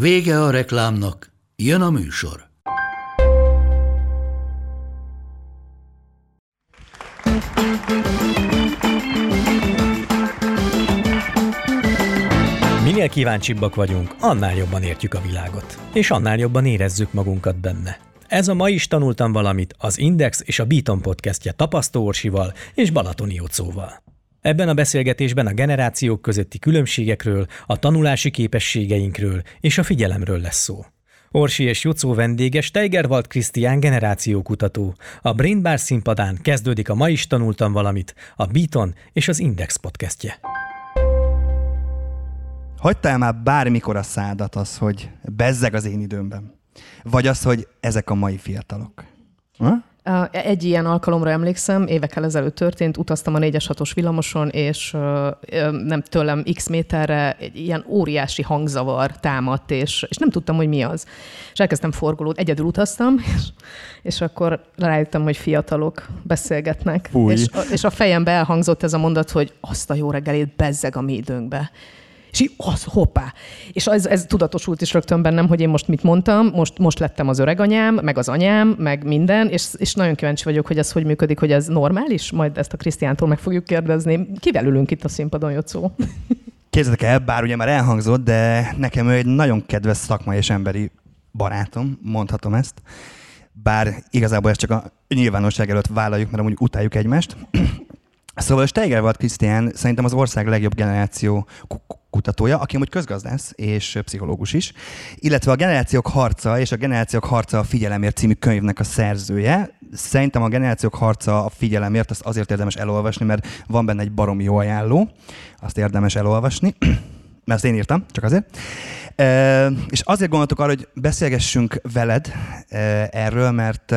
Vége a reklámnak, jön a műsor. Minél kíváncsibbak vagyunk, annál jobban értjük a világot, és annál jobban érezzük magunkat benne. Ez a Ma is tanultam valamit, az Index és a Beaton podcastje Tapasztó Orsival és Balatoni Jocóval. Ebben a beszélgetésben a generációk közötti különbségekről, a tanulási képességeinkről és a figyelemről lesz szó. Orsi és Jocó vendége Steigerwald Krisztián generációkutató. A Brain Bar színpadán kezdődik a Ma is tanultam valamit, a Beaton és az Index podcastje. Hagytál már bármikor a szádat az, hogy bezzeg az én időmben? Vagy az, hogy ezek a mai fiatalok? Ha? Egy ilyen alkalomra emlékszem, évekkel ezelőtt történt, utaztam a 4-es 6 villamoson, és nem tőlem x méterre egy ilyen óriási hangzavar támadt, és, és nem tudtam, hogy mi az. És elkezdtem forgolódni, egyedül utaztam, és, és akkor rájöttem, hogy fiatalok beszélgetnek. Fúj. És, és a fejembe elhangzott ez a mondat, hogy azt a jó reggelét bezzeg a mi időnkbe. És így, az, hoppá. És ez, ez tudatosult is rögtön bennem, hogy én most mit mondtam, most, most lettem az öreganyám, meg az anyám, meg minden, és, és nagyon kíváncsi vagyok, hogy ez hogy működik, hogy ez normális, majd ezt a Krisztiántól meg fogjuk kérdezni. Kivel ülünk itt a színpadon, Jocó? Képzeljétek el, bár ugye már elhangzott, de nekem ő egy nagyon kedves szakmai és emberi barátom, mondhatom ezt. Bár igazából ezt csak a nyilvánosság előtt vállaljuk, mert amúgy utáljuk egymást. Szóval Steigerwald Krisztián szerintem az ország legjobb generáció kutatója, aki amúgy közgazdász és pszichológus is, illetve a Generációk harca és a Generációk harca a figyelemért című könyvnek a szerzője. Szerintem a Generációk harca a figyelemért azt azért érdemes elolvasni, mert van benne egy baromi jó ajánló, azt érdemes elolvasni, mert ezt én írtam, csak azért. És azért gondoltuk arra, hogy beszélgessünk veled erről, mert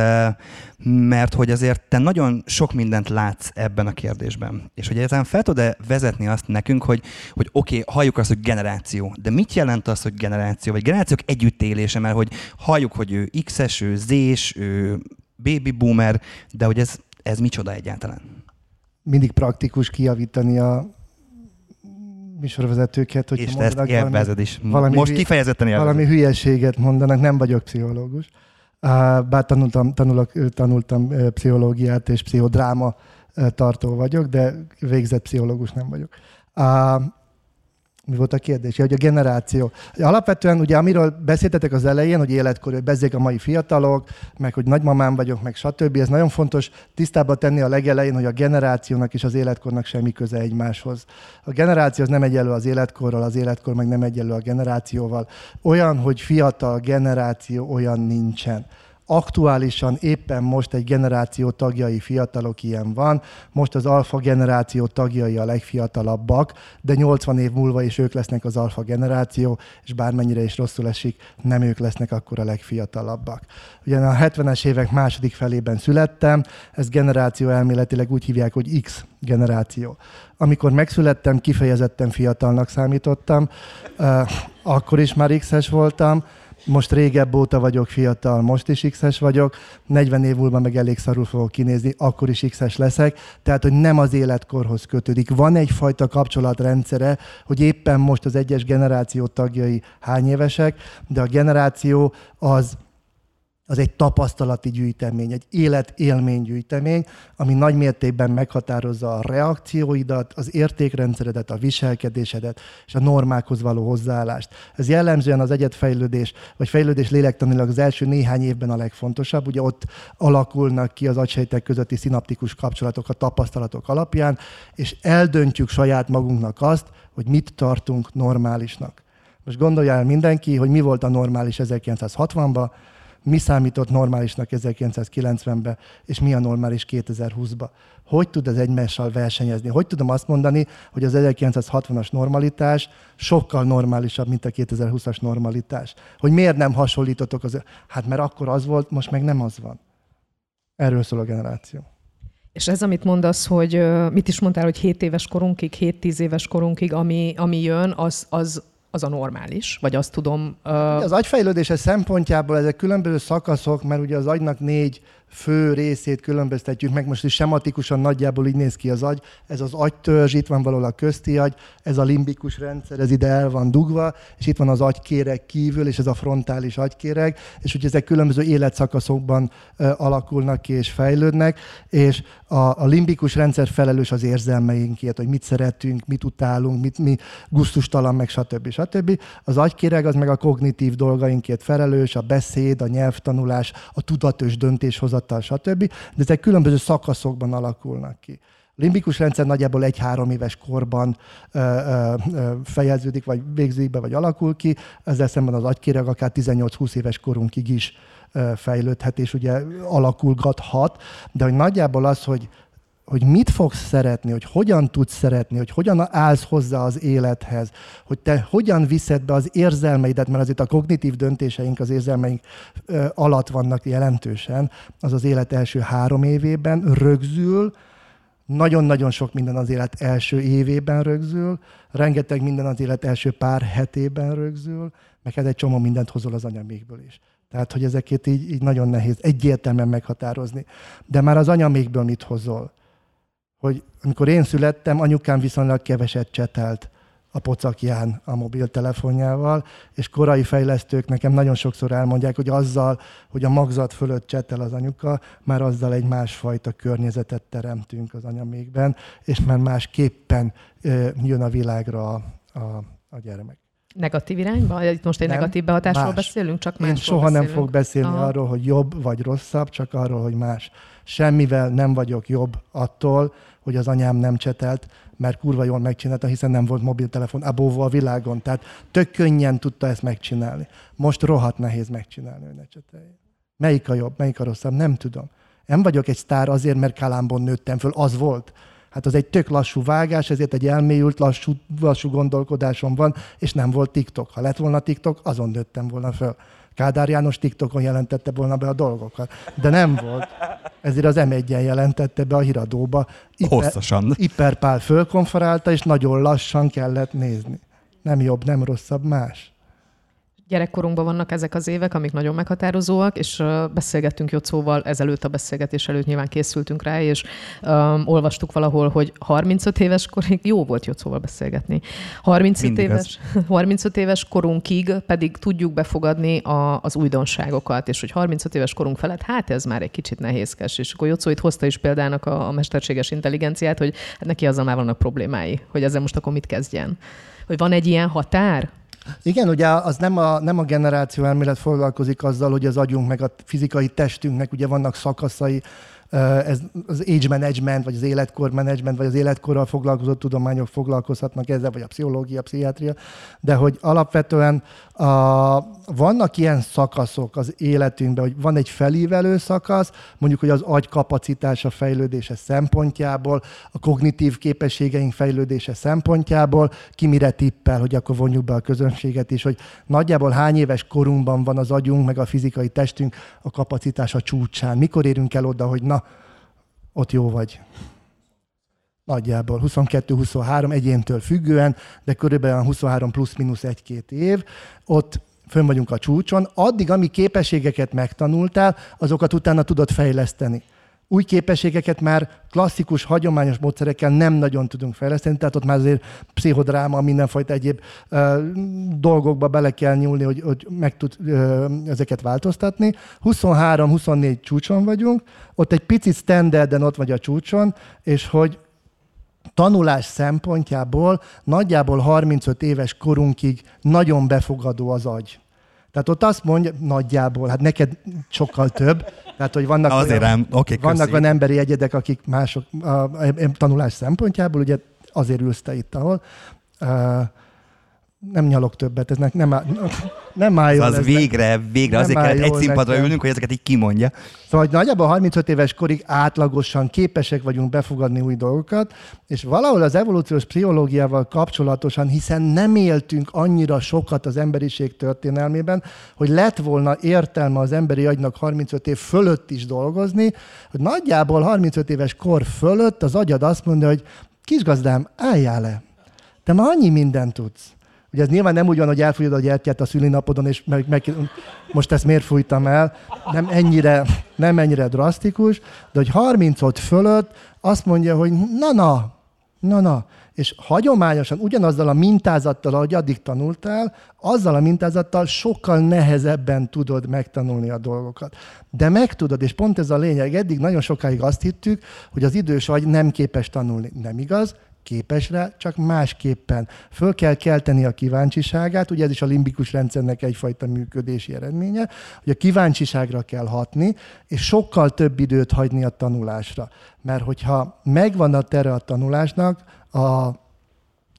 mert hogy azért te nagyon sok mindent látsz ebben a kérdésben. És hogy egyáltalán fel tud-e vezetni azt nekünk, hogy, hogy oké, okay, halljuk azt, hogy generáció, de mit jelent az, hogy generáció, vagy generációk együttélése, mert hogy halljuk, hogy ő X-es, ő Z-s, ő baby boomer, de hogy ez, ez micsoda egyáltalán? Mindig praktikus kijavítani a műsorvezetőket, hogy És te ezt valami, is. Valami Most kifejezetten élvezed. Valami hülyeséget mondanak, nem vagyok pszichológus. Bár tanultam, tanulok, tanultam pszichológiát és pszichodráma tartó vagyok, de végzett pszichológus nem vagyok mi volt a kérdés? hogy a generáció. Alapvetően ugye, amiről beszéltetek az elején, hogy életkor, hogy bezzék a mai fiatalok, meg hogy nagymamám vagyok, meg stb. Ez nagyon fontos tisztába tenni a legelején, hogy a generációnak és az életkornak semmi köze egymáshoz. A generáció az nem egyelő az életkorral, az életkor meg nem egyelő a generációval. Olyan, hogy fiatal generáció, olyan nincsen aktuálisan éppen most egy generáció tagjai fiatalok ilyen van, most az alfa generáció tagjai a legfiatalabbak, de 80 év múlva is ők lesznek az alfa generáció, és bármennyire is rosszul esik, nem ők lesznek akkor a legfiatalabbak. Ugye a 70-es évek második felében születtem, ez generáció elméletileg úgy hívják, hogy X generáció. Amikor megszülettem, kifejezetten fiatalnak számítottam, akkor is már X-es voltam, most régebb óta vagyok fiatal, most is X-es vagyok, 40 év múlva meg elég szarul fogok kinézni, akkor is X-es leszek, tehát, hogy nem az életkorhoz kötődik. Van egyfajta kapcsolatrendszere, hogy éppen most az egyes generáció tagjai hány évesek, de a generáció az az egy tapasztalati gyűjtemény, egy életélménygyűjtemény, ami nagy mértékben meghatározza a reakcióidat, az értékrendszeredet, a viselkedésedet és a normákhoz való hozzáállást. Ez jellemzően az egyetfejlődés, vagy fejlődés lélektanilag az első néhány évben a legfontosabb. Ugye ott alakulnak ki az agysejtek közötti szinaptikus kapcsolatok a tapasztalatok alapján, és eldöntjük saját magunknak azt, hogy mit tartunk normálisnak. Most gondolja el mindenki, hogy mi volt a normális 1960-ban, mi számított normálisnak 1990-ben, és mi a normális 2020-ban. Hogy tud ez egymással versenyezni? Hogy tudom azt mondani, hogy az 1960-as normalitás sokkal normálisabb, mint a 2020-as normalitás? Hogy miért nem hasonlítotok az... Hát mert akkor az volt, most meg nem az van. Erről szól a generáció. És ez, amit mondasz, hogy mit is mondtál, hogy 7 éves korunkig, 7-10 éves korunkig, ami, ami jön, az, az, az a normális, vagy azt tudom... Uh... Az agyfejlődése szempontjából ezek különböző szakaszok, mert ugye az agynak négy fő részét különböztetjük meg, most is sematikusan nagyjából így néz ki az agy, ez az agytörzs, itt van valahol a közti agy, ez a limbikus rendszer, ez ide el van dugva, és itt van az agykéreg kívül, és ez a frontális agykéreg, és ugye ezek különböző életszakaszokban alakulnak ki és fejlődnek, és a, a limbikus rendszer felelős az érzelmeinkért, hogy mit szeretünk, mit utálunk, mit mi gusztustalan, meg stb. stb. Az agykéreg az meg a kognitív dolgainkért felelős, a beszéd, a nyelvtanulás, a tudatos döntéshozat tudattal, stb. De ezek különböző szakaszokban alakulnak ki. Limbikus rendszer nagyjából egy-három éves korban ö, ö, fejeződik, vagy végződik be, vagy alakul ki, ezzel szemben az agykéreg akár 18-20 éves korunkig is fejlődhet, és ugye alakulgathat, de hogy nagyjából az, hogy hogy mit fogsz szeretni, hogy hogyan tudsz szeretni, hogy hogyan állsz hozzá az élethez, hogy te hogyan viszed be az érzelmeidet, mert azért a kognitív döntéseink az érzelmeink alatt vannak jelentősen, az az élet első három évében rögzül, nagyon-nagyon sok minden az élet első évében rögzül, rengeteg minden az élet első pár hetében rögzül, meg hát egy csomó mindent hozol az anyamékből is. Tehát, hogy ezeket így, így nagyon nehéz egyértelműen meghatározni. De már az anyamékből mit hozol? Hogy amikor én születtem, anyukám viszonylag keveset csetelt a pocakján a mobiltelefonjával, és korai fejlesztők nekem nagyon sokszor elmondják, hogy azzal, hogy a magzat fölött csetel az anyuka, már azzal egy másfajta környezetet teremtünk az anyamékben, és már másképpen jön a világra a, a, a gyermek. Negatív irányba? Itt most egy nem, negatív behatásról más. beszélünk, csak más. Én soha beszélünk. nem fog beszélni Aha. arról, hogy jobb vagy rosszabb, csak arról, hogy más. Semmivel nem vagyok jobb attól, hogy az anyám nem csetelt, mert kurva jól megcsinálta, hiszen nem volt mobiltelefon abóva a világon. Tehát tök könnyen tudta ezt megcsinálni. Most rohadt nehéz megcsinálni, hogy ne cseteljen. Melyik a jobb, melyik a rosszabb? Nem tudom. Nem vagyok egy sztár azért, mert Kalámbon nőttem föl. Az volt. Hát az egy tök lassú vágás, ezért egy elmélyült, lassú, lassú gondolkodásom van, és nem volt TikTok. Ha lett volna TikTok, azon nőttem volna föl. Kádár János TikTokon jelentette volna be a dolgokat. De nem volt. Ezért az m jelentette be a híradóba. Iper, Hosszasan. Iperpál fölkonferálta, és nagyon lassan kellett nézni. Nem jobb, nem rosszabb, más gyerekkorunkban vannak ezek az évek, amik nagyon meghatározóak, és beszélgettünk Jocóval, ezelőtt a beszélgetés előtt nyilván készültünk rá, és um, olvastuk valahol, hogy 35 éves korig jó volt Jocóval beszélgetni. 35 éves, 35 éves korunkig pedig tudjuk befogadni a, az újdonságokat, és hogy 35 éves korunk felett, hát ez már egy kicsit nehézkes. És akkor Jocó itt hozta is példának a, a mesterséges intelligenciát, hogy hát neki azzal már vannak problémái, hogy ezzel most akkor mit kezdjen. Hogy van egy ilyen határ, igen, ugye az nem a, nem a generáció elmélet foglalkozik azzal, hogy az agyunk meg a fizikai testünknek ugye vannak szakaszai, ez az age management, vagy az életkor management, vagy az életkorral foglalkozó tudományok foglalkozhatnak ezzel, vagy a pszichológia, a pszichiátria, de hogy alapvetően a, vannak ilyen szakaszok az életünkben, hogy van egy felívelő szakasz, mondjuk, hogy az agy kapacitása fejlődése szempontjából, a kognitív képességeink fejlődése szempontjából, ki mire tippel, hogy akkor vonjuk be a közönséget is, hogy nagyjából hány éves korunkban van az agyunk, meg a fizikai testünk a kapacitása csúcsán. Mikor érünk el oda, hogy na, ott jó vagy. Nagyjából 22-23 egyéntől függően, de körülbelül 23 plusz-minusz egy-két év. Ott fönn vagyunk a csúcson, addig, ami képességeket megtanultál, azokat utána tudod fejleszteni. Új képességeket már klasszikus, hagyományos módszerekkel nem nagyon tudunk fejleszteni, tehát ott már azért pszichodráma, mindenfajta egyéb uh, dolgokba bele kell nyúlni, hogy, hogy meg tud uh, ezeket változtatni. 23-24 csúcson vagyunk, ott egy picit standarden ott vagy a csúcson, és hogy tanulás szempontjából nagyjából 35 éves korunkig nagyon befogadó az agy. Tehát ott azt mondja, nagyjából, hát neked sokkal több, tehát hogy vannak, Azért olyan, nem. Okay, vannak olyan emberi egyedek, akik mások a, a, a tanulás szempontjából, ugye azért ülsz te itt, ahol. Uh, nem nyalok többet, ez nem, nem áll jól Az ez végre, végre azért áll kellett egy színpadra nekem. ülnünk, hogy ezeket így kimondja. Szóval hogy nagyjából 35 éves korig átlagosan képesek vagyunk befogadni új dolgokat, és valahol az evolúciós pszichológiával kapcsolatosan, hiszen nem éltünk annyira sokat az emberiség történelmében, hogy lett volna értelme az emberi agynak 35 év fölött is dolgozni, hogy nagyjából 35 éves kor fölött az agyad azt mondja, hogy kisgazdám, álljál le. Te már annyi mindent tudsz. Ugye ez nyilván nem úgy van, hogy elfújod a gyertyát a szülinapodon, és meg, meg, most ezt miért fújtam el, nem ennyire, nem ennyire drasztikus, de hogy 35 fölött azt mondja, hogy na-na, na-na, és hagyományosan ugyanazzal a mintázattal, ahogy addig tanultál, azzal a mintázattal sokkal nehezebben tudod megtanulni a dolgokat. De megtudod, és pont ez a lényeg, eddig nagyon sokáig azt hittük, hogy az idős agy nem képes tanulni. Nem igaz, képes rá, csak másképpen. Föl kell kelteni a kíváncsiságát, ugye ez is a limbikus rendszernek egyfajta működési eredménye, hogy a kíváncsiságra kell hatni, és sokkal több időt hagyni a tanulásra. Mert hogyha megvan a tere a tanulásnak, a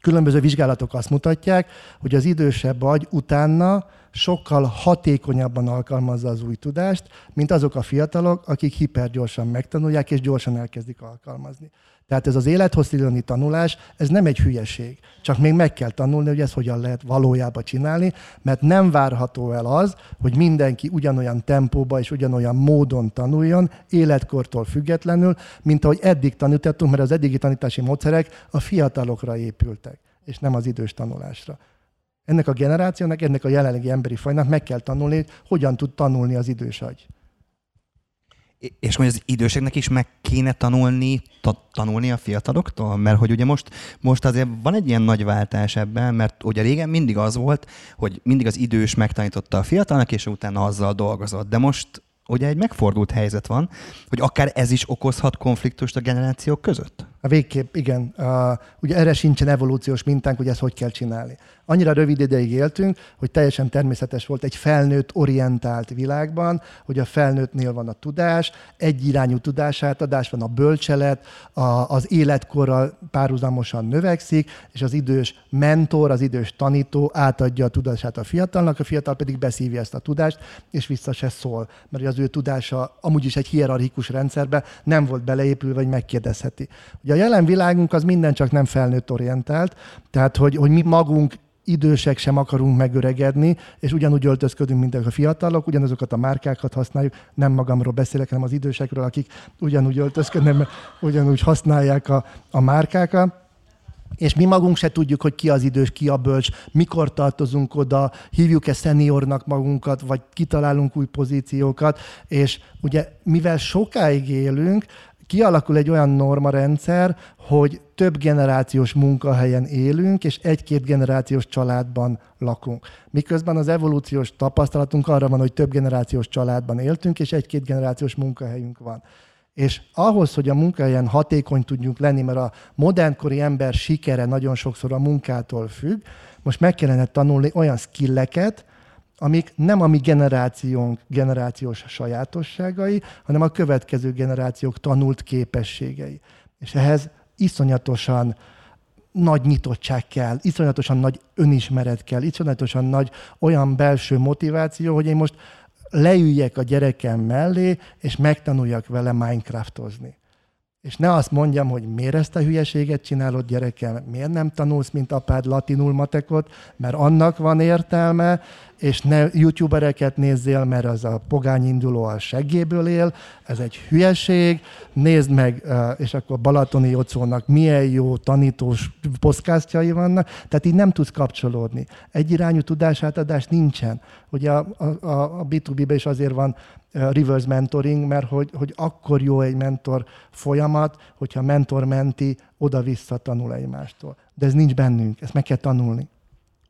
különböző vizsgálatok azt mutatják, hogy az idősebb agy utána sokkal hatékonyabban alkalmazza az új tudást, mint azok a fiatalok, akik hipergyorsan megtanulják és gyorsan elkezdik alkalmazni. Tehát ez az élethosszíloni tanulás, ez nem egy hülyeség. Csak még meg kell tanulni, hogy ezt hogyan lehet valójában csinálni, mert nem várható el az, hogy mindenki ugyanolyan tempóba és ugyanolyan módon tanuljon, életkortól függetlenül, mint ahogy eddig tanítottunk, mert az eddigi tanítási módszerek a fiatalokra épültek, és nem az idős tanulásra. Ennek a generációnak, ennek a jelenlegi emberi fajnak meg kell tanulni, hogy hogyan tud tanulni az idős agy. És hogy az időseknek is meg kéne tanulni, ta, tanulni a fiataloktól? Mert hogy ugye most, most azért van egy ilyen nagy váltás ebben, mert ugye régen mindig az volt, hogy mindig az idős megtanította a fiatalnak, és utána azzal dolgozott. De most ugye egy megfordult helyzet van, hogy akár ez is okozhat konfliktust a generációk között? A végképp, igen. Uh, ugye erre sincsen evolúciós mintánk, hogy ezt hogy kell csinálni. Annyira rövid ideig éltünk, hogy teljesen természetes volt egy felnőtt orientált világban, hogy a felnőttnél van a tudás, egyirányú tudásátadás van a bölcselet, a, az életkorral párhuzamosan növekszik, és az idős mentor, az idős tanító átadja a tudását a fiatalnak, a fiatal pedig beszívja ezt a tudást, és vissza se szól, mert az ő tudása amúgy is egy hierarchikus rendszerbe nem volt beleépülve, vagy megkérdezheti. Ugye a jelen világunk az minden csak nem felnőtt orientált, tehát hogy, hogy mi magunk idősek sem akarunk megöregedni, és ugyanúgy öltözködünk, mint a fiatalok, ugyanazokat a márkákat használjuk, nem magamról beszélek, hanem az idősekről, akik ugyanúgy öltözködnek, ugyanúgy használják a, a márkákat. És mi magunk se tudjuk, hogy ki az idős, ki a bölcs, mikor tartozunk oda, hívjuk-e szeniornak magunkat, vagy kitalálunk új pozíciókat, és ugye mivel sokáig élünk, kialakul egy olyan normarendszer, hogy több generációs munkahelyen élünk, és egy-két generációs családban lakunk. Miközben az evolúciós tapasztalatunk arra van, hogy több generációs családban éltünk, és egy-két generációs munkahelyünk van. És ahhoz, hogy a munkahelyen hatékony tudjunk lenni, mert a modernkori ember sikere nagyon sokszor a munkától függ, most meg kellene tanulni olyan skilleket, amik nem a mi generációnk generációs sajátosságai, hanem a következő generációk tanult képességei. És ehhez iszonyatosan nagy nyitottság kell, iszonyatosan nagy önismeret kell, iszonyatosan nagy olyan belső motiváció, hogy én most leüljek a gyerekem mellé, és megtanuljak vele Minecraftozni. És ne azt mondjam, hogy miért ezt a hülyeséget csinálod gyerekem, miért nem tanulsz, mint apád latinul matekot, mert annak van értelme, és ne youtubereket nézzél, mert az a pogány induló a seggéből él, ez egy hülyeség, nézd meg, és akkor Balatoni Jocónak milyen jó tanítós poszkásztjai vannak, tehát így nem tudsz kapcsolódni. Egyirányú tudásátadás nincsen. Ugye a, a, a B2B-ben is azért van reverse mentoring, mert hogy, hogy akkor jó egy mentor folyamat, hogyha mentor-menti oda-vissza tanul egymástól. De ez nincs bennünk, ezt meg kell tanulni.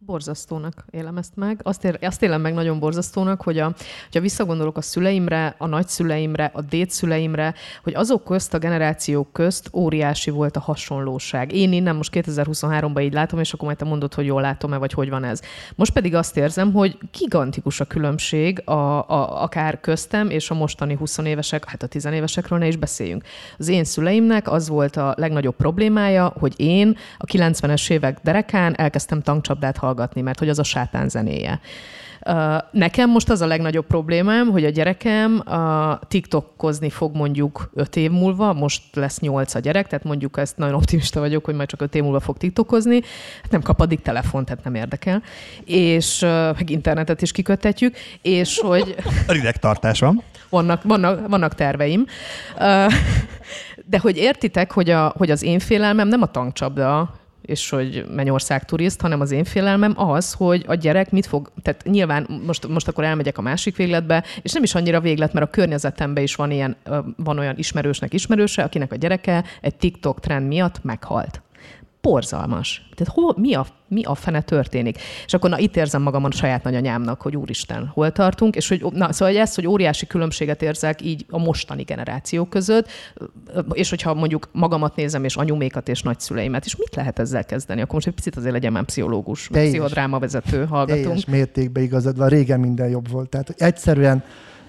Borzasztónak élem ezt meg. Azt, ér, azt élem meg nagyon borzasztónak, hogy a, hogyha visszagondolok a szüleimre, a nagyszüleimre, a dédszüleimre, hogy azok közt, a generációk közt óriási volt a hasonlóság. Én innen most 2023-ban így látom, és akkor majd te mondod, hogy jól látom-e, vagy hogy van ez. Most pedig azt érzem, hogy gigantikus a különbség a, a, akár köztem és a mostani 20 évesek, hát a 10 évesekről ne is beszéljünk. Az én szüleimnek az volt a legnagyobb problémája, hogy én a 90-es évek derekán elkezdtem tankcsapdát hallgatni, mert hogy az a sátán zenéje. Nekem most az a legnagyobb problémám, hogy a gyerekem a TikTokozni fog mondjuk öt év múlva, most lesz nyolc a gyerek, tehát mondjuk ezt nagyon optimista vagyok, hogy majd csak öt év múlva fog TikTokozni, hát nem kap addig telefont, tehát nem érdekel, és meg internetet is kiköttetjük, és hogy... Rideg tartás van. Vannak, vannak, vannak terveim. De hogy értitek, hogy, a, hogy az én félelmem nem a tankcsapda, és hogy Mennyország turiszt, hanem az én félelmem az, hogy a gyerek mit fog, tehát nyilván most, most akkor elmegyek a másik végletbe, és nem is annyira véglet, mert a környezetemben is van ilyen, van olyan ismerősnek ismerőse, akinek a gyereke egy TikTok trend miatt meghalt borzalmas. Tehát hol, mi, a, mi a fene történik? És akkor na, itt érzem magam a saját nagyanyámnak, hogy úristen, hol tartunk, és hogy, na, szóval ezt, hogy óriási különbséget érzek így a mostani generáció között, és hogyha mondjuk magamat nézem, és anyumékat, és nagyszüleimet, és mit lehet ezzel kezdeni? Akkor most egy picit azért legyen már pszichológus, meg pszichodráma vezető hallgatunk. Teljes mértékben igazad van, régen minden jobb volt. Tehát egyszerűen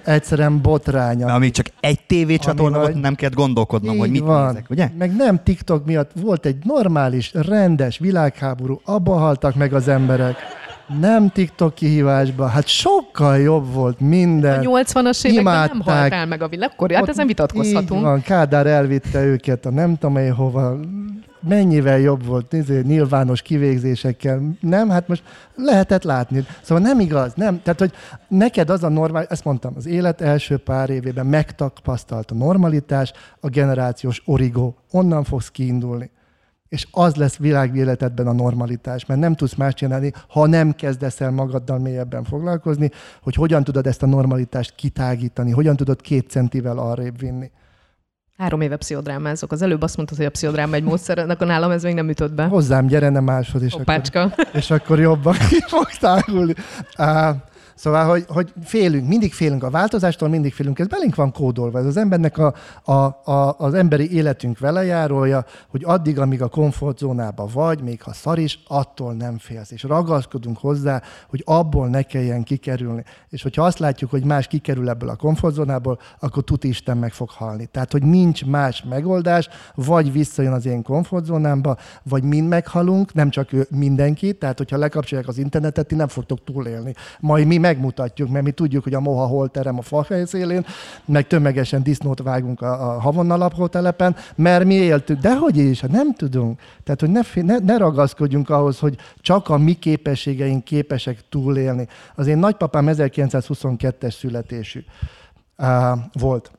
egyszerűen botránya. Amíg csak egy tévécsatorna volt, nem kellett gondolkodnom, hogy mit van. nézek, ugye? Meg nem TikTok miatt volt egy normális, rendes világháború, abba haltak meg az emberek. Nem TikTok kihívásba, hát sokkal jobb volt minden. A 80-as években nem haltál meg a világ, akkor hát ezen vitatkozhatunk. Így van, Kádár elvitte őket a nem tudom hova, mennyivel jobb volt néző, nyilvános kivégzésekkel. Nem, hát most lehetett látni. Szóval nem igaz, nem. Tehát, hogy neked az a normál, ezt mondtam, az élet első pár évében megtapasztalt a normalitás, a generációs origó. Onnan fogsz kiindulni. És az lesz világéletedben a normalitás, mert nem tudsz más csinálni, ha nem kezdesz el magaddal mélyebben foglalkozni, hogy hogyan tudod ezt a normalitást kitágítani, hogyan tudod két centivel arrébb vinni. Három éve pszichodrámázok. Az előbb azt mondtad, hogy a pszichodráma egy módszer, akkor nálam ez még nem ütött be. Hozzám gyere, nem máshoz, és, akkor, és akkor jobban ki fog tágulni. Uh, Szóval, hogy, hogy félünk, mindig félünk a változástól, mindig félünk. Ez belénk van kódolva. Ez az embernek a, a, a, az emberi életünk velejárója, hogy addig, amíg a komfortzónába vagy, még ha szar is, attól nem félsz. És ragaszkodunk hozzá, hogy abból ne kelljen kikerülni. És hogyha azt látjuk, hogy más kikerül ebből a komfortzónából, akkor tud Isten meg fog halni. Tehát, hogy nincs más megoldás, vagy visszajön az én komfortzónámba, vagy mind meghalunk, nem csak ő, mindenki. Tehát, hogyha lekapcsolják az internetet, ti nem fogtok túlélni. Majd mi megmutatjuk, mert mi tudjuk, hogy a moha hol terem a fa szélén, meg tömegesen disznót vágunk a, a havonna lakótelepen, mert mi éltük. De hogy is, hát nem tudunk. Tehát, hogy ne, ne, ne ragaszkodjunk ahhoz, hogy csak a mi képességeink képesek túlélni. Az én nagypapám 1922-es születésű uh, volt.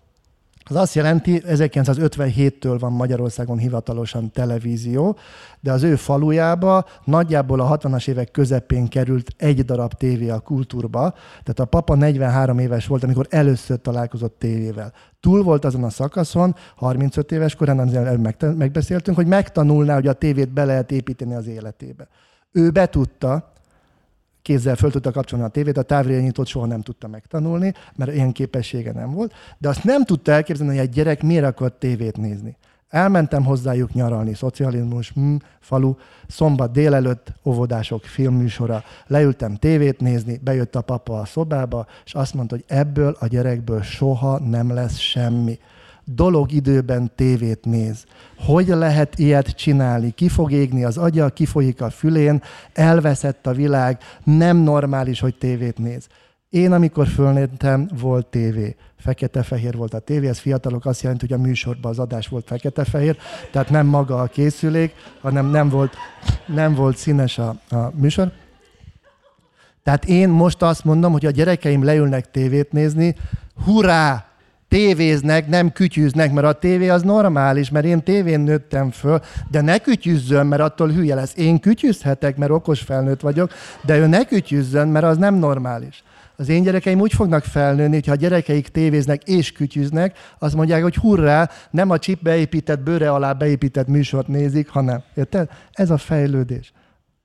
Az azt jelenti, 1957-től van Magyarországon hivatalosan televízió, de az ő falujába nagyjából a 60-as évek közepén került egy darab tévé a kultúrba, tehát a papa 43 éves volt, amikor először találkozott tévével. Túl volt azon a szakaszon, 35 éves korán, amit megbeszéltünk, hogy megtanulná, hogy a tévét be lehet építeni az életébe. Ő betudta, kézzel föl tudta kapcsolni a tévét, a távirányítót soha nem tudta megtanulni, mert ilyen képessége nem volt, de azt nem tudta elképzelni, hogy egy gyerek miért akar tévét nézni. Elmentem hozzájuk nyaralni, szocializmus, hm, falu, szombat délelőtt, óvodások filmműsora. Leültem tévét nézni, bejött a papa a szobába, és azt mondta, hogy ebből a gyerekből soha nem lesz semmi dolog időben tévét néz. Hogy lehet ilyet csinálni? Ki fog égni az agya, kifolyik a fülén, elveszett a világ, nem normális, hogy tévét néz. Én, amikor fölnőttem, volt tévé. Fekete-fehér volt a tévé, ez fiatalok azt jelenti, hogy a műsorban az adás volt fekete-fehér, tehát nem maga a készülék, hanem nem volt, nem volt színes a, a műsor. Tehát én most azt mondom, hogy a gyerekeim leülnek tévét nézni, hurrá, tévéznek, nem kütyűznek, mert a tévé az normális, mert én tévén nőttem föl, de ne kütyüzzön, mert attól hülye lesz. Én kütyüzhetek, mert okos felnőtt vagyok, de ő ne kütyüzzön, mert az nem normális. Az én gyerekeim úgy fognak felnőni, hogy ha a gyerekeik tévéznek és kütyüznek, azt mondják, hogy hurrá, nem a csip beépített, bőre alá beépített műsort nézik, hanem, érted? Ez a fejlődés.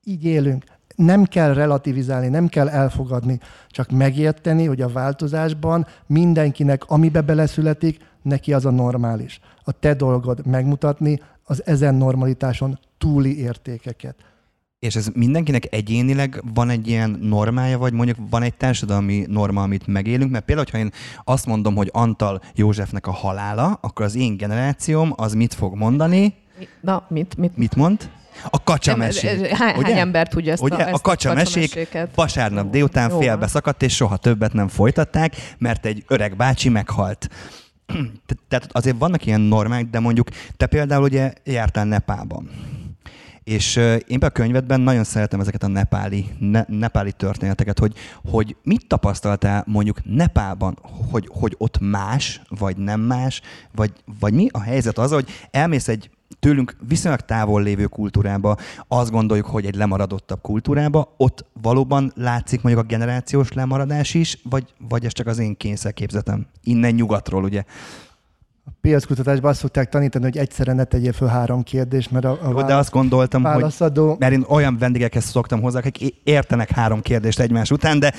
Így élünk nem kell relativizálni, nem kell elfogadni, csak megérteni, hogy a változásban mindenkinek, amibe beleszületik, neki az a normális. A te dolgod megmutatni az ezen normalitáson túli értékeket. És ez mindenkinek egyénileg van egy ilyen normája, vagy mondjuk van egy társadalmi norma, amit megélünk? Mert például, ha én azt mondom, hogy Antal Józsefnek a halála, akkor az én generációm az mit fog mondani? Na, mit? Mit, mit mond? A kacsamesék. Nem, hány, ugye? hány ember tudja ezt ugye? a, ezt a kacsamesék kacsameséket? vasárnap délután Jó félbe szakadt, és soha többet nem folytatták, mert egy öreg bácsi meghalt. Te- Tehát azért vannak ilyen normák, de mondjuk te például ugye jártál Nepálban. És én be a könyvedben nagyon szeretem ezeket a nepáli, ne, nepáli történeteket, hogy, hogy mit tapasztaltál mondjuk Nepálban, hogy, hogy ott más, vagy nem más, vagy, vagy mi a helyzet az, hogy elmész egy tőlünk viszonylag távol lévő kultúrába, azt gondoljuk, hogy egy lemaradottabb kultúrába, ott valóban látszik mondjuk a generációs lemaradás is, vagy, vagy ez csak az én kényszerképzetem? Innen nyugatról, ugye? Piackutatásban azt szokták tanítani, hogy egyszerre ne tegyél föl három kérdést, mert a, a Jó, de azt gondoltam, hogy válaszadó... mert én olyan vendégekhez szoktam hozzá, akik értenek három kérdést egymás után, de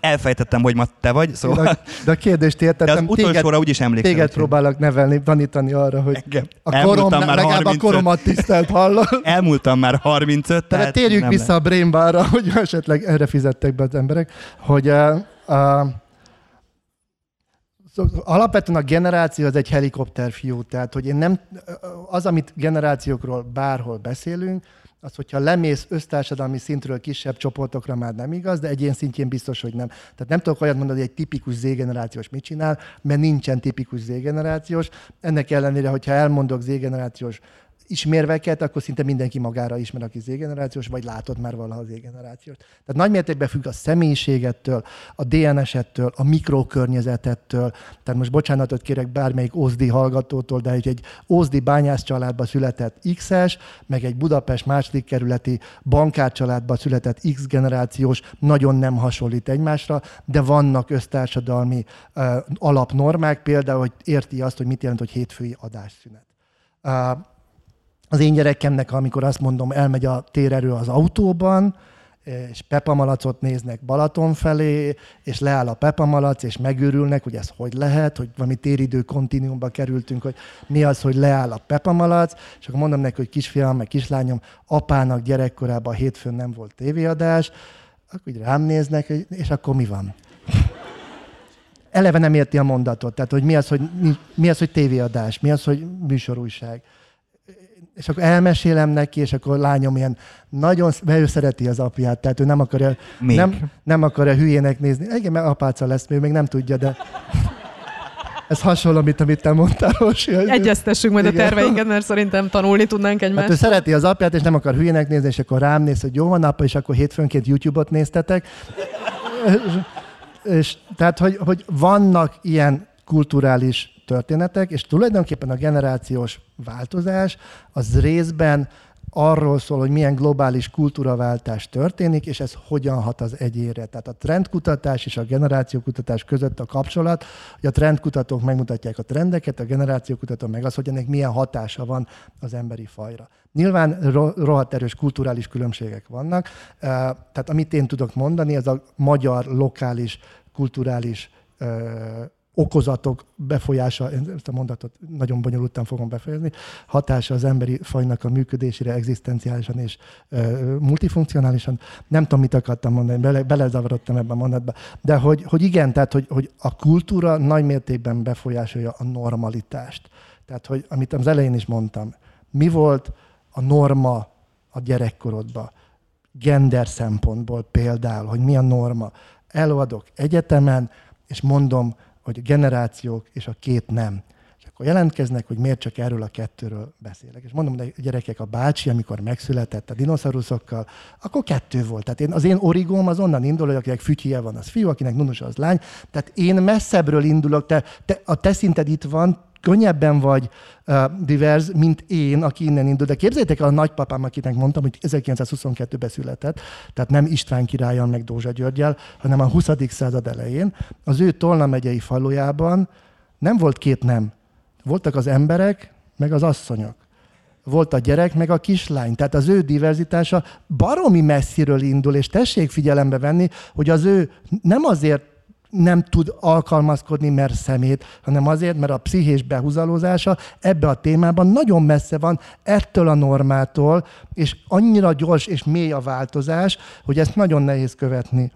elfejtettem, hogy ma te vagy, De szóval a, de a kérdést de az értettem. utolsóra úgyis emlékszem. téged próbálok nevelni, tanítani arra, hogy Engem. a korom, már legalább a 35. koromat tisztelt hallod. Elmúltam már 35, Tehát tehát térjünk vissza a brain barra, hogy esetleg erre fizettek be az emberek, hogy uh, uh, alapvetően a generáció az egy helikopterfiú, tehát hogy én nem, az, amit generációkról bárhol beszélünk, az, hogyha lemész össztársadalmi szintről kisebb csoportokra már nem igaz, de egyén szintjén biztos, hogy nem. Tehát nem tudok olyat mondani, hogy egy tipikus Z-generációs mit csinál, mert nincsen tipikus Z-generációs. Ennek ellenére, hogyha elmondok Z-generációs ismérveket, akkor szinte mindenki magára ismer, aki Z-generációs, vagy látott már valaha Z-generációs. Tehát nagy mértékben függ a személyiségettől, a DNS-ettől, a mikrokörnyezetettől. Tehát most bocsánatot kérek bármelyik OSZDI hallgatótól, de hogy egy OSZDI bányász családba született X-es, meg egy Budapest második kerületi bankár családba született X generációs nagyon nem hasonlít egymásra, de vannak össztársadalmi uh, alapnormák, például, hogy érti azt, hogy mit jelent, hogy hétfői adásszünet. Uh, az én gyerekemnek, amikor azt mondom, elmegy a térerő az autóban, és Pepa Malacot néznek Balaton felé, és leáll a Pepa Malac, és megőrülnek, hogy ez hogy lehet, hogy valami téridő kontinuumba kerültünk, hogy mi az, hogy leáll a Pepa Malac, és akkor mondom neki, hogy kisfiam, meg kislányom, apának gyerekkorában hétfőn nem volt tévéadás, akkor úgy rám néznek, és akkor mi van? Eleve nem érti a mondatot, tehát hogy mi az, hogy, mi az, hogy tévéadás, mi az, hogy műsorújság és akkor elmesélem neki, és akkor lányom ilyen nagyon, mert ő szereti az apját, tehát ő nem akarja, Még. nem, nem akarja hülyének nézni. Igen, mert apáca lesz, ő még nem tudja, de ez hasonló, mint amit te mondtál, Rosi. Egyeztessünk majd a Igen. terveinket, mert szerintem tanulni tudnánk Hát ő egymást. szereti az apját, és nem akar hülyének nézni, és akkor rám néz, hogy jó van apa, és akkor hétfőnként YouTube-ot néztetek. és, és tehát, hogy, hogy vannak ilyen kulturális történetek, és tulajdonképpen a generációs változás az részben arról szól, hogy milyen globális kultúraváltás történik, és ez hogyan hat az egyére. Tehát a trendkutatás és a generációkutatás között a kapcsolat, hogy a trendkutatók megmutatják a trendeket, a generációkutatók meg az, hogy ennek milyen hatása van az emberi fajra. Nyilván ro- rohadt erős kulturális különbségek vannak, eh, tehát amit én tudok mondani, ez a magyar lokális kulturális okozatok befolyása, ezt a mondatot nagyon bonyolultan fogom befejezni, hatása az emberi fajnak a működésére egzisztenciálisan és ö, multifunkcionálisan. Nem tudom, mit akartam mondani, bele, belezavarodtam ebben a mondatba. De hogy, hogy igen, tehát hogy, hogy a kultúra nagy mértékben befolyásolja a normalitást. Tehát, hogy amit az elején is mondtam, mi volt a norma a gyerekkorodban, gender szempontból például, hogy mi a norma. Előadok egyetemen, és mondom, hogy a generációk és a két nem. És akkor jelentkeznek, hogy miért csak erről a kettőről beszélek. És mondom, a gyerekek, a bácsi, amikor megszületett a dinoszauruszokkal, akkor kettő volt. Tehát én, az én origóm az onnan indul, hogy akinek fütyije van, az fiú, akinek nunusa, az lány. Tehát én messzebbről indulok, te, te, a te szinted itt van, könnyebben vagy uh, divers, mint én, aki innen indul. De képzeljétek el a nagypapám, akinek mondtam, hogy 1922-ben született, tehát nem István királlyal, meg Dózsa Györgyel, hanem a 20. század elején. Az ő Tolna megyei falujában nem volt két nem. Voltak az emberek, meg az asszonyok. Volt a gyerek, meg a kislány. Tehát az ő diverzitása baromi messziről indul, és tessék figyelembe venni, hogy az ő nem azért nem tud alkalmazkodni, mert szemét, hanem azért, mert a pszichés behúzalózása ebbe a témában nagyon messze van ettől a normától, és annyira gyors és mély a változás, hogy ezt nagyon nehéz követni.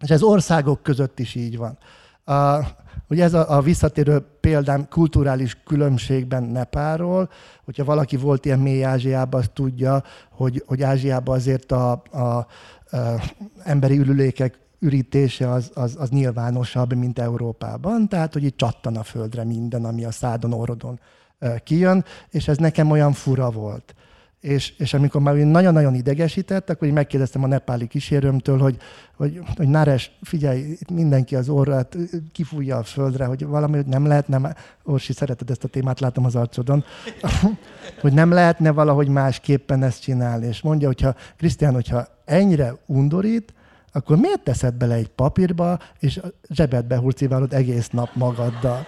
És ez országok között is így van. A, ugye ez a, a visszatérő példám kulturális különbségben Nepáról, hogyha valaki volt ilyen mély Ázsiában, az tudja, hogy, hogy Ázsiában azért a, a, a emberi ürülékek ürítése az, az, az nyilvánosabb, mint Európában, tehát hogy itt csattan a földre minden, ami a szádon, orodon kijön, és ez nekem olyan fura volt. És, és amikor már nagyon-nagyon idegesített, akkor így megkérdeztem a nepáli kísérőmtől, hogy, hogy, hogy Náres, figyelj, mindenki az orrát kifújja a földre, hogy valami, hogy nem lehet, nem, Orsi, szereted ezt a témát, látom az arcodon, hogy nem lehetne valahogy másképpen ezt csinálni. És mondja, hogyha Krisztián, hogyha ennyire undorít, akkor miért teszed bele egy papírba, és zsebedbe hurciválod egész nap magaddal?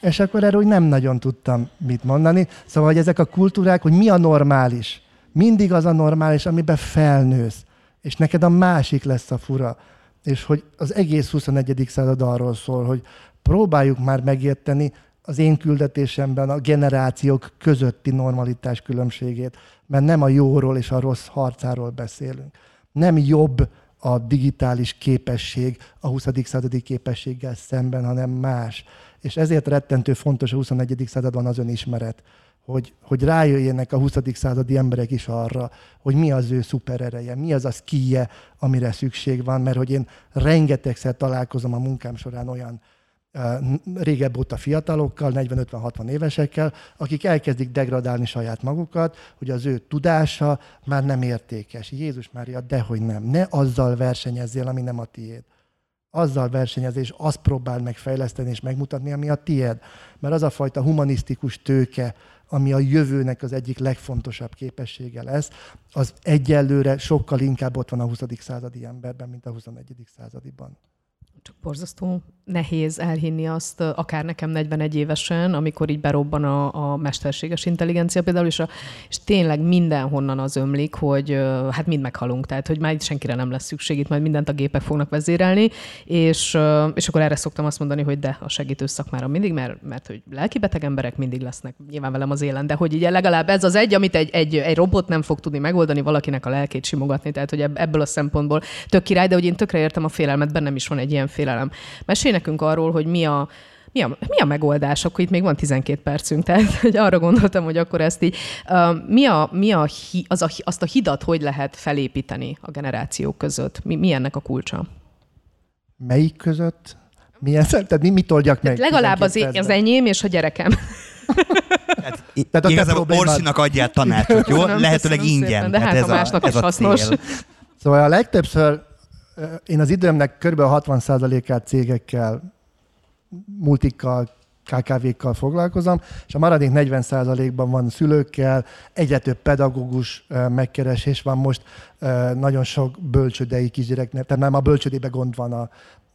És akkor erről nem nagyon tudtam mit mondani. Szóval, hogy ezek a kultúrák, hogy mi a normális. Mindig az a normális, amiben felnősz. És neked a másik lesz a fura. És hogy az egész 21. század arról szól, hogy próbáljuk már megérteni az én küldetésemben a generációk közötti normalitás különbségét, mert nem a jóról és a rossz harcáról beszélünk. Nem jobb a digitális képesség a 20. századi képességgel szemben, hanem más. És ezért rettentő fontos a 21. században az önismeret, hogy, hogy rájöjjenek a 20. századi emberek is arra, hogy mi az ő szuperereje, mi az a skije, amire szükség van, mert hogy én rengetegszer találkozom a munkám során olyan régebb óta fiatalokkal, 40-50-60 évesekkel, akik elkezdik degradálni saját magukat, hogy az ő tudása már nem értékes. Jézus Mária, dehogy nem. Ne azzal versenyezzél, ami nem a tiéd. Azzal versenyezés, és azt próbál megfejleszteni és megmutatni, ami a tiéd. Mert az a fajta humanisztikus tőke, ami a jövőnek az egyik legfontosabb képessége lesz, az egyelőre sokkal inkább ott van a 20. századi emberben, mint a 21. századiban csak borzasztó nehéz elhinni azt, akár nekem 41 évesen, amikor így berobban a, a mesterséges intelligencia például, és, a, és tényleg mindenhonnan az ömlik, hogy hát mind meghalunk, tehát hogy már itt senkire nem lesz szükség, itt majd mindent a gépek fognak vezérelni, és, és akkor erre szoktam azt mondani, hogy de a segítő szakmára mindig, mert, mert hogy lelkibeteg emberek mindig lesznek nyilván velem az élen, de hogy így legalább ez az egy, amit egy, egy, egy robot nem fog tudni megoldani, valakinek a lelkét simogatni, tehát hogy ebből a szempontból tök király, de hogy én tökre értem a félelmet, bennem is van egy ilyen félelem. Mesélj nekünk arról, hogy mi a, mi a, mi a megoldás? Akkor itt még van 12 percünk, tehát hogy arra gondoltam, hogy akkor ezt így, uh, mi, a, mi a, az a, azt a hidat hogy lehet felépíteni a generációk között? Mi, mi ennek a kulcsa? Melyik között? Milyen, tehát mi, mit oldjak meg? Legalább az, az enyém és a gyerekem. Tehát, tehát igazából Orsinak adjál tanácsot, jó? Köszönöm, Lehetőleg köszönöm ingyen. Szépen, de hát, hát ez másnak a, ez is hasznos. Cél. Szóval a legtöbbször én az időmnek kb. 60%-át cégekkel, multikkal, KKV-kkal foglalkozom, és a maradék 40%-ban van szülőkkel, egyre több pedagógus megkeresés van most, nagyon sok bölcsödei kisgyereknek, tehát nem a bölcsödébe gond van a,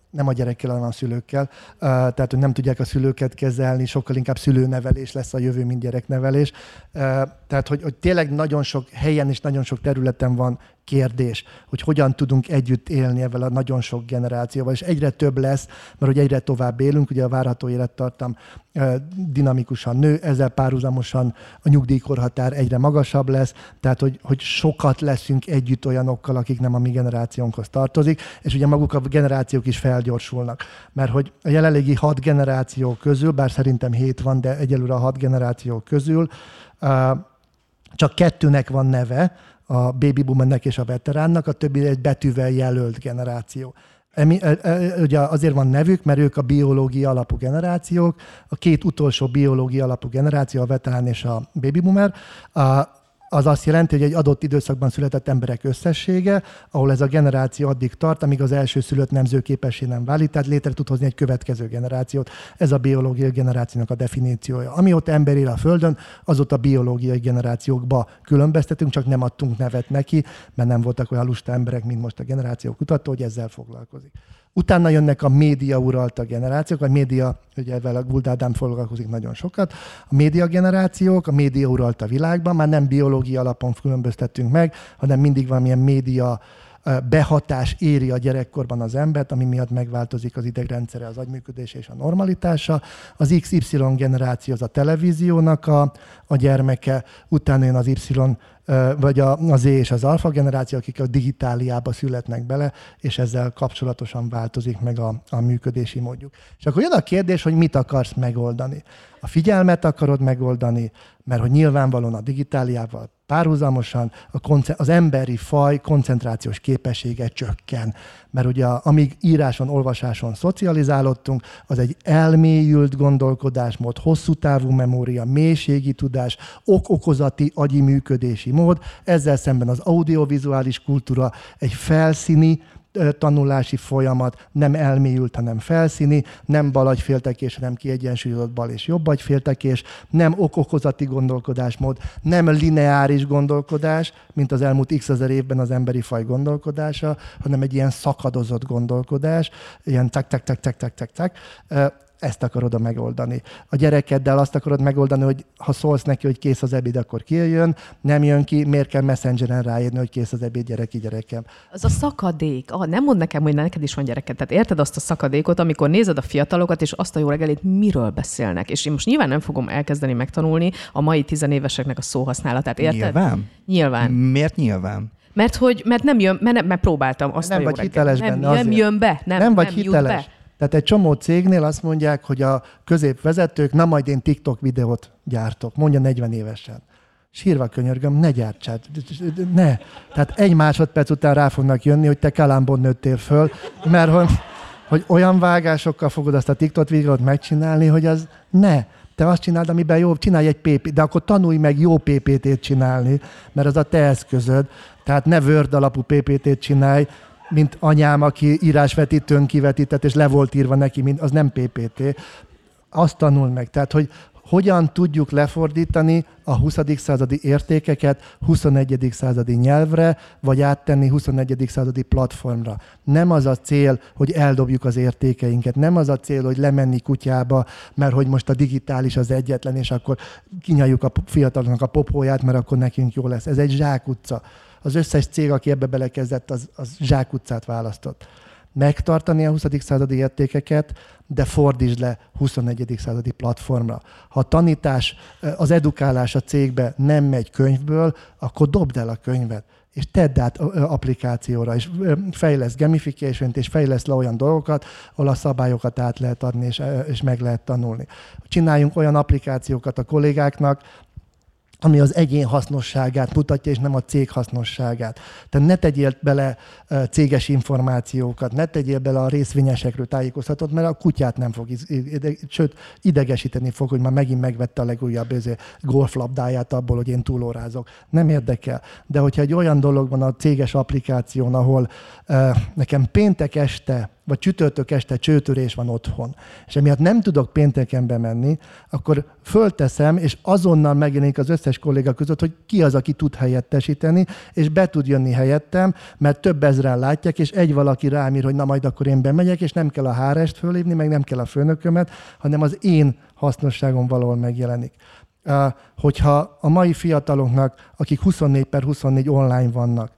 nem a gyerekkel, hanem a szülőkkel. Tehát, hogy nem tudják a szülőket kezelni, sokkal inkább szülőnevelés lesz a jövő, mint gyereknevelés. Tehát, hogy, hogy tényleg nagyon sok helyen és nagyon sok területen van kérdés, hogy hogyan tudunk együtt élni ezzel a nagyon sok generációval, és egyre több lesz, mert hogy egyre tovább élünk, ugye a várható élettartam dinamikusan nő, ezzel párhuzamosan a nyugdíjkorhatár egyre magasabb lesz, tehát hogy, hogy sokat leszünk együtt olyanokkal, akik nem a mi generációnkhoz tartozik, és ugye maguk a generációk is felgyorsulnak, mert hogy a jelenlegi hat generáció közül, bár szerintem hét van, de egyelőre a hat generáció közül, csak kettőnek van neve, a baby boomernek és a veteránnak, a többi egy betűvel jelölt generáció. Emi, ugye azért van nevük, mert ők a biológia alapú generációk, a két utolsó biológia alapú generáció, a veterán és a baby boomer. A, az azt jelenti, hogy egy adott időszakban született emberek összessége, ahol ez a generáció addig tart, amíg az első szülött nemző képessé nem válik, tehát létre tud hozni egy következő generációt. Ez a biológiai generációnak a definíciója. Amióta ember él a Földön, azóta biológiai generációkba különböztetünk, csak nem adtunk nevet neki, mert nem voltak olyan lusta emberek, mint most a generáció kutató, hogy ezzel foglalkozik. Utána jönnek a média uralta generációk, vagy média, ugye ezzel a Guld Ádám foglalkozik nagyon sokat. A média generációk, a média uralta világban, már nem biológia alapon különböztettünk meg, hanem mindig valamilyen média behatás éri a gyerekkorban az embert, ami miatt megváltozik az idegrendszere, az agyműködése és a normalitása. Az XY generáció az a televíziónak a, a gyermeke, utána jön az Y vagy a, a Z és az alfa generáció, akik a digitáliába születnek bele, és ezzel kapcsolatosan változik meg a, a működési módjuk. És akkor jön a kérdés, hogy mit akarsz megoldani. A figyelmet akarod megoldani, mert hogy nyilvánvalóan a digitáliával párhuzamosan a konce- az emberi faj koncentrációs képessége csökken. Mert ugye amíg íráson, olvasáson szocializálódtunk, az egy elmélyült gondolkodásmód, hosszú távú memória, mélységi tudás, ok-okozati agyi működési mód, ezzel szemben az audiovizuális kultúra egy felszíni, tanulási folyamat nem elmélyült, hanem felszíni, nem bal agyféltekés, hanem kiegyensúlyozott bal és jobb agyféltekés, nem okokozati gondolkodásmód, nem lineáris gondolkodás, mint az elmúlt x ezer évben az emberi faj gondolkodása, hanem egy ilyen szakadozott gondolkodás, ilyen tak tak tak tak tak tak tak ezt akarod a megoldani. A gyerekeddel azt akarod megoldani, hogy ha szólsz neki, hogy kész az ebéd, akkor kijön, nem jön ki, miért kell messengeren ráírni, hogy kész az ebéd, gyereki gyerekem. Az a szakadék, ah, nem mond nekem, hogy neked is van gyereked. Tehát érted azt a szakadékot, amikor nézed a fiatalokat, és azt a jó reggelit, miről beszélnek. És én most nyilván nem fogom elkezdeni megtanulni a mai tizenéveseknek a szóhasználatát. Érted? Nyilván? Nyilván. Miért nyilván? Mert hogy mert nem jön, mert, nem, mert próbáltam azt Nem a jó vagy reggelt. hiteles nem, benne nem azért. jön be, nem, nem vagy nem jut hiteles. be. Tehát egy csomó cégnél azt mondják, hogy a középvezetők, na majd én TikTok videót gyártok, mondja 40 évesen. Sírva könyörgöm, ne gyártsát, ne. Tehát egy másodperc után rá fognak jönni, hogy te Kalambon nőttél föl, mert hogy, hogy olyan vágásokkal fogod azt a TikTok videót megcsinálni, hogy az ne. Te azt csináld, amiben jó, csinálj egy PP, de akkor tanulj meg jó PPT-t csinálni, mert az a te eszközöd. Tehát ne Word alapú PPT-t csinálj, mint anyám, aki írásvetítőn kivetített, és le volt írva neki, mint, az nem PPT. Azt tanul meg. Tehát, hogy hogyan tudjuk lefordítani a 20. századi értékeket 21. századi nyelvre, vagy áttenni 21. századi platformra. Nem az a cél, hogy eldobjuk az értékeinket, nem az a cél, hogy lemenni kutyába, mert hogy most a digitális az egyetlen, és akkor kinyaljuk a fiataloknak a popóját, mert akkor nekünk jó lesz. Ez egy zsákutca. Az összes cég, aki ebbe belekezdett, az, az zsákutcát választott megtartani a 20. századi értékeket, de fordítsd le 21. századi platformra. Ha a tanítás, az edukálás a cégbe nem megy könyvből, akkor dobd el a könyvet és tedd át applikációra, és fejlesz gamification és fejlesz le olyan dolgokat, ahol a szabályokat át lehet adni, és, és meg lehet tanulni. Csináljunk olyan applikációkat a kollégáknak, ami az egyén hasznosságát mutatja, és nem a cég hasznosságát. Tehát ne tegyél bele céges információkat, ne tegyél bele a részvényesekről tájékoztatót, mert a kutyát nem fog, ide, sőt, idegesíteni fog, hogy már megint megvette a legújabb golflabdáját abból, hogy én túlórázok. Nem érdekel. De hogyha egy olyan dolog van a céges applikáción, ahol nekem péntek este vagy csütörtök este csőtörés van otthon, és emiatt nem tudok pénteken bemenni, akkor fölteszem, és azonnal megjelenik az összes kolléga között, hogy ki az, aki tud helyettesíteni, és be tud jönni helyettem, mert több ezren látják, és egy valaki rám ír, hogy na majd akkor én bemegyek, és nem kell a hárest fölhívni, meg nem kell a főnökömet, hanem az én hasznosságom valahol megjelenik. Hogyha a mai fiataloknak, akik 24 per 24 online vannak,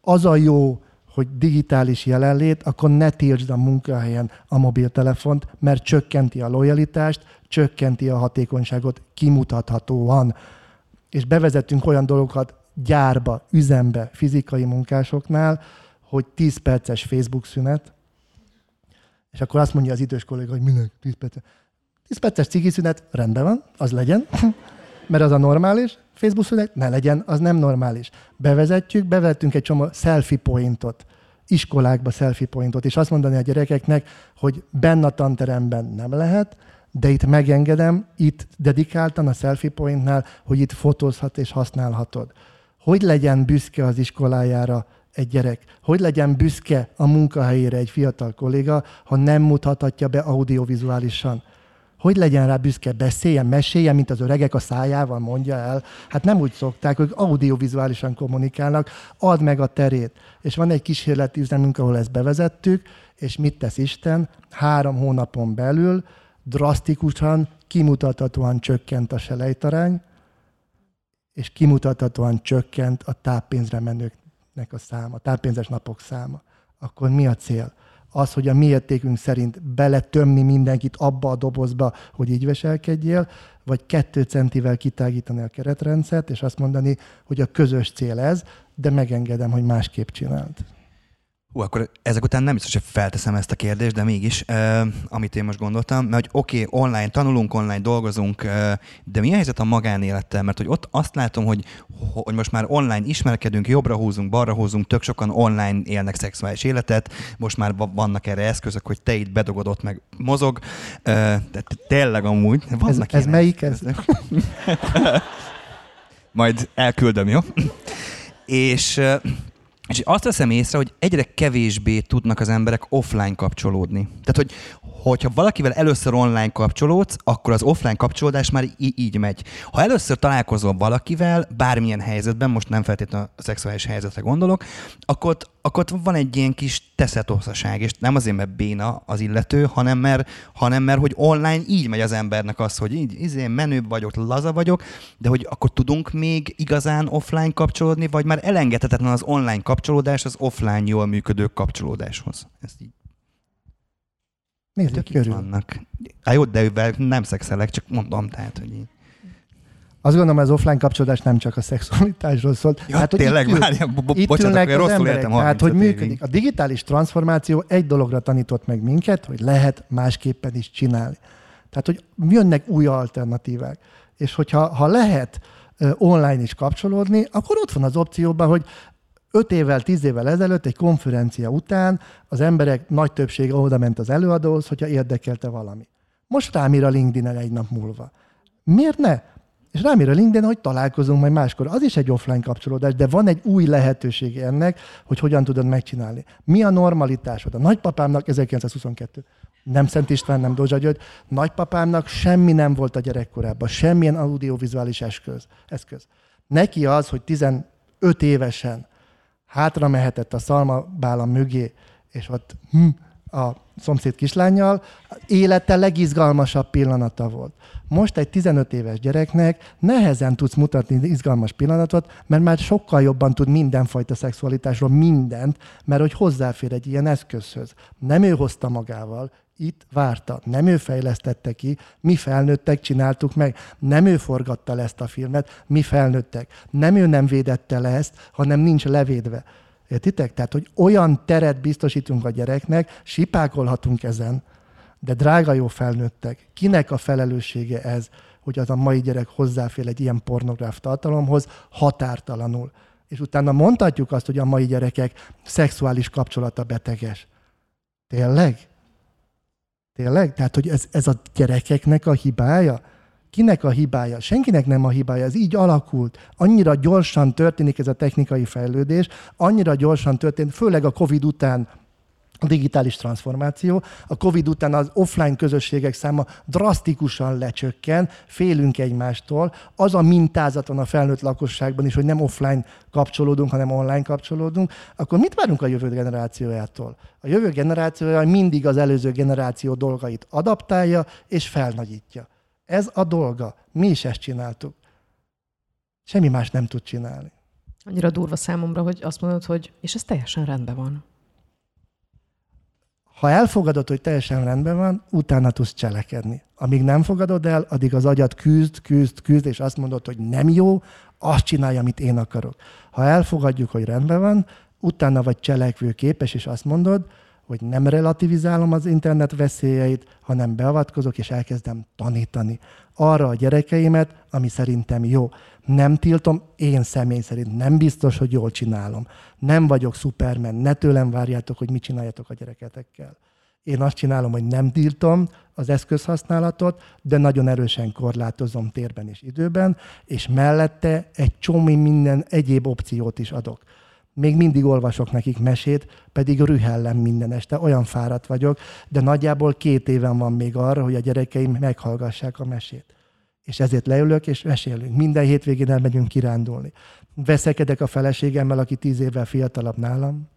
az a jó, hogy digitális jelenlét, akkor ne tiltsd a munkahelyen a mobiltelefont, mert csökkenti a lojalitást, csökkenti a hatékonyságot kimutathatóan. És bevezettünk olyan dolgokat gyárba, üzembe, fizikai munkásoknál, hogy 10 perces Facebook szünet, és akkor azt mondja az idős kolléga, hogy minek 10 perces. 10 perces cigi szünet, rendben van, az legyen, mert az a normális, Facebook szünet ne legyen, az nem normális. Bevezetjük, bevettünk egy csomó selfie pointot, iskolákba selfie pointot, és azt mondani a gyerekeknek, hogy benne a tanteremben nem lehet, de itt megengedem, itt dedikáltan a selfie pointnál, hogy itt fotózhat és használhatod. Hogy legyen büszke az iskolájára egy gyerek? Hogy legyen büszke a munkahelyére egy fiatal kolléga, ha nem mutathatja be audiovizuálisan? Hogy legyen rá büszke, beszéljen, meséljen, mint az öregek a szájával mondja el. Hát nem úgy szokták, hogy audiovizuálisan kommunikálnak, add meg a terét. És van egy kísérleti üzemünk, ahol ezt bevezettük, és mit tesz Isten? Három hónapon belül drasztikusan, kimutathatóan csökkent a selejtarány, és kimutathatóan csökkent a táppénzre menőknek a száma, táppénzes napok száma. Akkor mi a cél? Az, hogy a mi értékünk szerint beletömni mindenkit abba a dobozba, hogy így veselkedjél, vagy kettő centivel kitágítani a keretrendszert, és azt mondani, hogy a közös cél ez, de megengedem, hogy másképp csináld. Hú, akkor ezek után nem biztos, hogy felteszem ezt a kérdést, de mégis, uh, amit én most gondoltam, mert hogy oké, okay, online tanulunk, online dolgozunk, uh, de mi a helyzet a magánélettel? Mert hogy ott azt látom, hogy, hogy most már online ismerkedünk, jobbra húzunk, balra húzunk, tök sokan online élnek szexuális életet, most már vannak erre eszközök, hogy te itt bedogod, ott meg mozog. Uh, de tényleg amúgy vannak Ez, ez melyik ez? Majd elküldöm, jó? És és azt veszem észre, hogy egyre kevésbé tudnak az emberek offline kapcsolódni. Tehát, hogy hogyha valakivel először online kapcsolódsz, akkor az offline kapcsolódás már í- így megy. Ha először találkozol valakivel, bármilyen helyzetben, most nem feltétlenül a szexuális helyzetre gondolok, akkor akkor van egy ilyen kis teszetoszaság, és nem azért, mert béna az illető, hanem mert, hanem mert hogy online így megy az embernek az, hogy így izé, menőbb vagyok, laza vagyok, de hogy akkor tudunk még igazán offline kapcsolódni, vagy már elengedhetetlen az online kapcsolódás az offline jól működő kapcsolódáshoz. Ezt így Nézzük körül. vannak. Á, jó, de ővel nem szexelek, csak mondom, tehát, hogy így. Azt gondolom, az offline kapcsolódás nem csak a szexualitásról szól. Ja, hát, tényleg, itt, várjál, bo- bo- itt bocsánat, akkor rosszul emberek, éltem tehát hogy 35 működik. évig. A digitális transformáció egy dologra tanított meg minket, hogy lehet másképpen is csinálni. Tehát, hogy jönnek új alternatívák. És hogyha ha lehet online is kapcsolódni, akkor ott van az opcióban, hogy öt évvel, tíz évvel ezelőtt egy konferencia után az emberek nagy többsége oda ment az előadóhoz, hogyha érdekelte valami. Most rám ír a LinkedIn-en egy nap múlva. Miért ne? És rám ír a LinkedIn, hogy találkozunk majd máskor. Az is egy offline kapcsolódás, de van egy új lehetőség ennek, hogy hogyan tudod megcsinálni. Mi a normalitásod? A nagypapámnak 1922 nem Szent István, nem Dózsa György, nagypapámnak semmi nem volt a gyerekkorában, semmilyen audiovizuális eszköz. eszköz. Neki az, hogy 15 évesen hátra mehetett a szalmabálam mögé, és ott hm, a szomszéd kislányjal, élete legizgalmasabb pillanata volt. Most egy 15 éves gyereknek nehezen tudsz mutatni izgalmas pillanatot, mert már sokkal jobban tud mindenfajta szexualitásról mindent, mert hogy hozzáfér egy ilyen eszközhöz. Nem ő hozta magával, itt várta. Nem ő fejlesztette ki, mi felnőttek csináltuk meg. Nem ő forgatta le ezt a filmet, mi felnőttek. Nem ő nem védette le ezt, hanem nincs levédve. Értitek? Tehát, hogy olyan teret biztosítunk a gyereknek, sipákolhatunk ezen, de drága jó felnőttek, kinek a felelőssége ez, hogy az a mai gyerek hozzáfér egy ilyen pornográf tartalomhoz határtalanul. És utána mondhatjuk azt, hogy a mai gyerekek szexuális kapcsolata beteges. Tényleg? Tényleg? Tehát, hogy ez, ez a gyerekeknek a hibája? Kinek a hibája? Senkinek nem a hibája. Ez így alakult. Annyira gyorsan történik ez a technikai fejlődés, annyira gyorsan történt, főleg a COVID után a digitális transformáció. A COVID után az offline közösségek száma drasztikusan lecsökken, félünk egymástól. Az a mintázat van a felnőtt lakosságban is, hogy nem offline kapcsolódunk, hanem online kapcsolódunk. Akkor mit várunk a jövő generációjától? A jövő generációja mindig az előző generáció dolgait adaptálja és felnagyítja. Ez a dolga. Mi is ezt csináltuk. Semmi más nem tud csinálni. Annyira durva számomra, hogy azt mondod, hogy és ez teljesen rendben van. Ha elfogadod, hogy teljesen rendben van, utána tudsz cselekedni. Amíg nem fogadod el, addig az agyad küzd, küzd, küzd, és azt mondod, hogy nem jó, azt csinálja, amit én akarok. Ha elfogadjuk, hogy rendben van, utána vagy cselekvő képes, és azt mondod, hogy nem relativizálom az internet veszélyeit, hanem beavatkozok, és elkezdem tanítani arra a gyerekeimet, ami szerintem jó. Nem tiltom, én személy szerint nem biztos, hogy jól csinálom. Nem vagyok szupermen, ne tőlem várjátok, hogy mit csináljatok a gyereketekkel. Én azt csinálom, hogy nem tiltom az eszközhasználatot, de nagyon erősen korlátozom térben és időben, és mellette egy csomó minden egyéb opciót is adok. Még mindig olvasok nekik mesét, pedig rühellem minden este, olyan fáradt vagyok, de nagyjából két éven van még arra, hogy a gyerekeim meghallgassák a mesét. És ezért leülök, és mesélünk. Minden hétvégén elmegyünk kirándulni. Veszekedek a feleségemmel, aki tíz évvel fiatalabb nálam.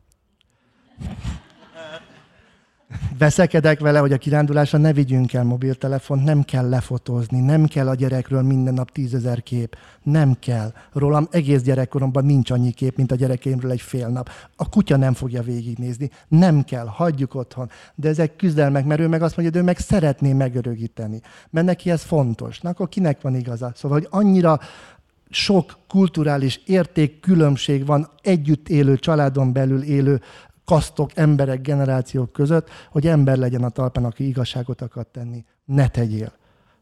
Veszekedek vele, hogy a kirándulásra ne vigyünk el mobiltelefont, nem kell lefotózni, nem kell a gyerekről minden nap tízezer kép, nem kell. Rólam egész gyerekkoromban nincs annyi kép, mint a gyerekeimről egy fél nap. A kutya nem fogja végignézni, nem kell, hagyjuk otthon. De ezek küzdelmek, mert ő meg azt mondja, hogy ő meg szeretné megörögíteni, mert neki ez fontos. Na akkor kinek van igaza? Szóval, hogy annyira sok kulturális érték különbség van együtt élő, családon belül élő kasztok, emberek, generációk között, hogy ember legyen a talpán, aki igazságot akar tenni. Ne tegyél.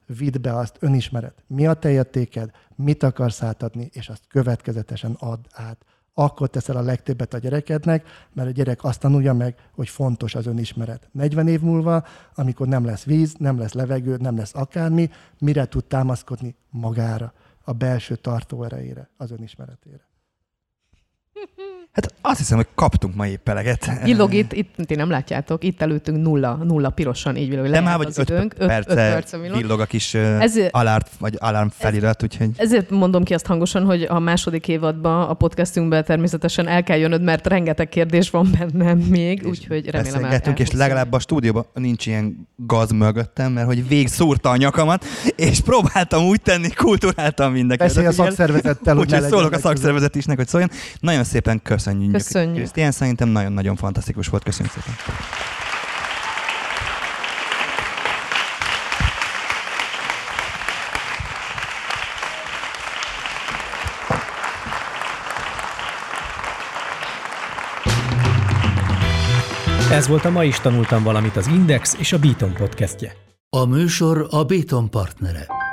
Vidd be azt, önismeret. Mi a te értéked, mit akarsz átadni, és azt következetesen add át. Akkor teszel a legtöbbet a gyerekednek, mert a gyerek azt tanulja meg, hogy fontos az önismeret. 40 év múlva, amikor nem lesz víz, nem lesz levegő, nem lesz akármi, mire tud támaszkodni? Magára, a belső tartó erejére, az önismeretére. Hát azt hiszem, hogy kaptunk ma épp eleget. Villog itt, itt, ti nem látjátok, itt előttünk nulla, nulla pirosan így villog. De már vagy öt, időnk, öt, perce, öt perce villog. villog a kis ezért, alárt, vagy alarm felirat, úgyhogy... Ezért mondom ki azt hangosan, hogy a második évadban a podcastünkben természetesen el kell jönnöd, mert rengeteg kérdés van bennem még, úgyhogy remélem el, és legalább a stúdióban nincs ilyen gaz mögöttem, mert hogy vég szúrta a nyakamat, és próbáltam úgy tenni, kulturáltam mindenkit. Beszélj a szakszervezettel, hogy szólok a szakszervezet isnek, hogy szóljon. Nagyon szépen köszönöm köszönjük. Köszönjük. Krisztián, szerintem nagyon-nagyon fantasztikus volt. Köszönjük szépen. Ez volt a Ma is tanultam valamit az Index és a Beaton podcastje. A műsor a Béton partnere.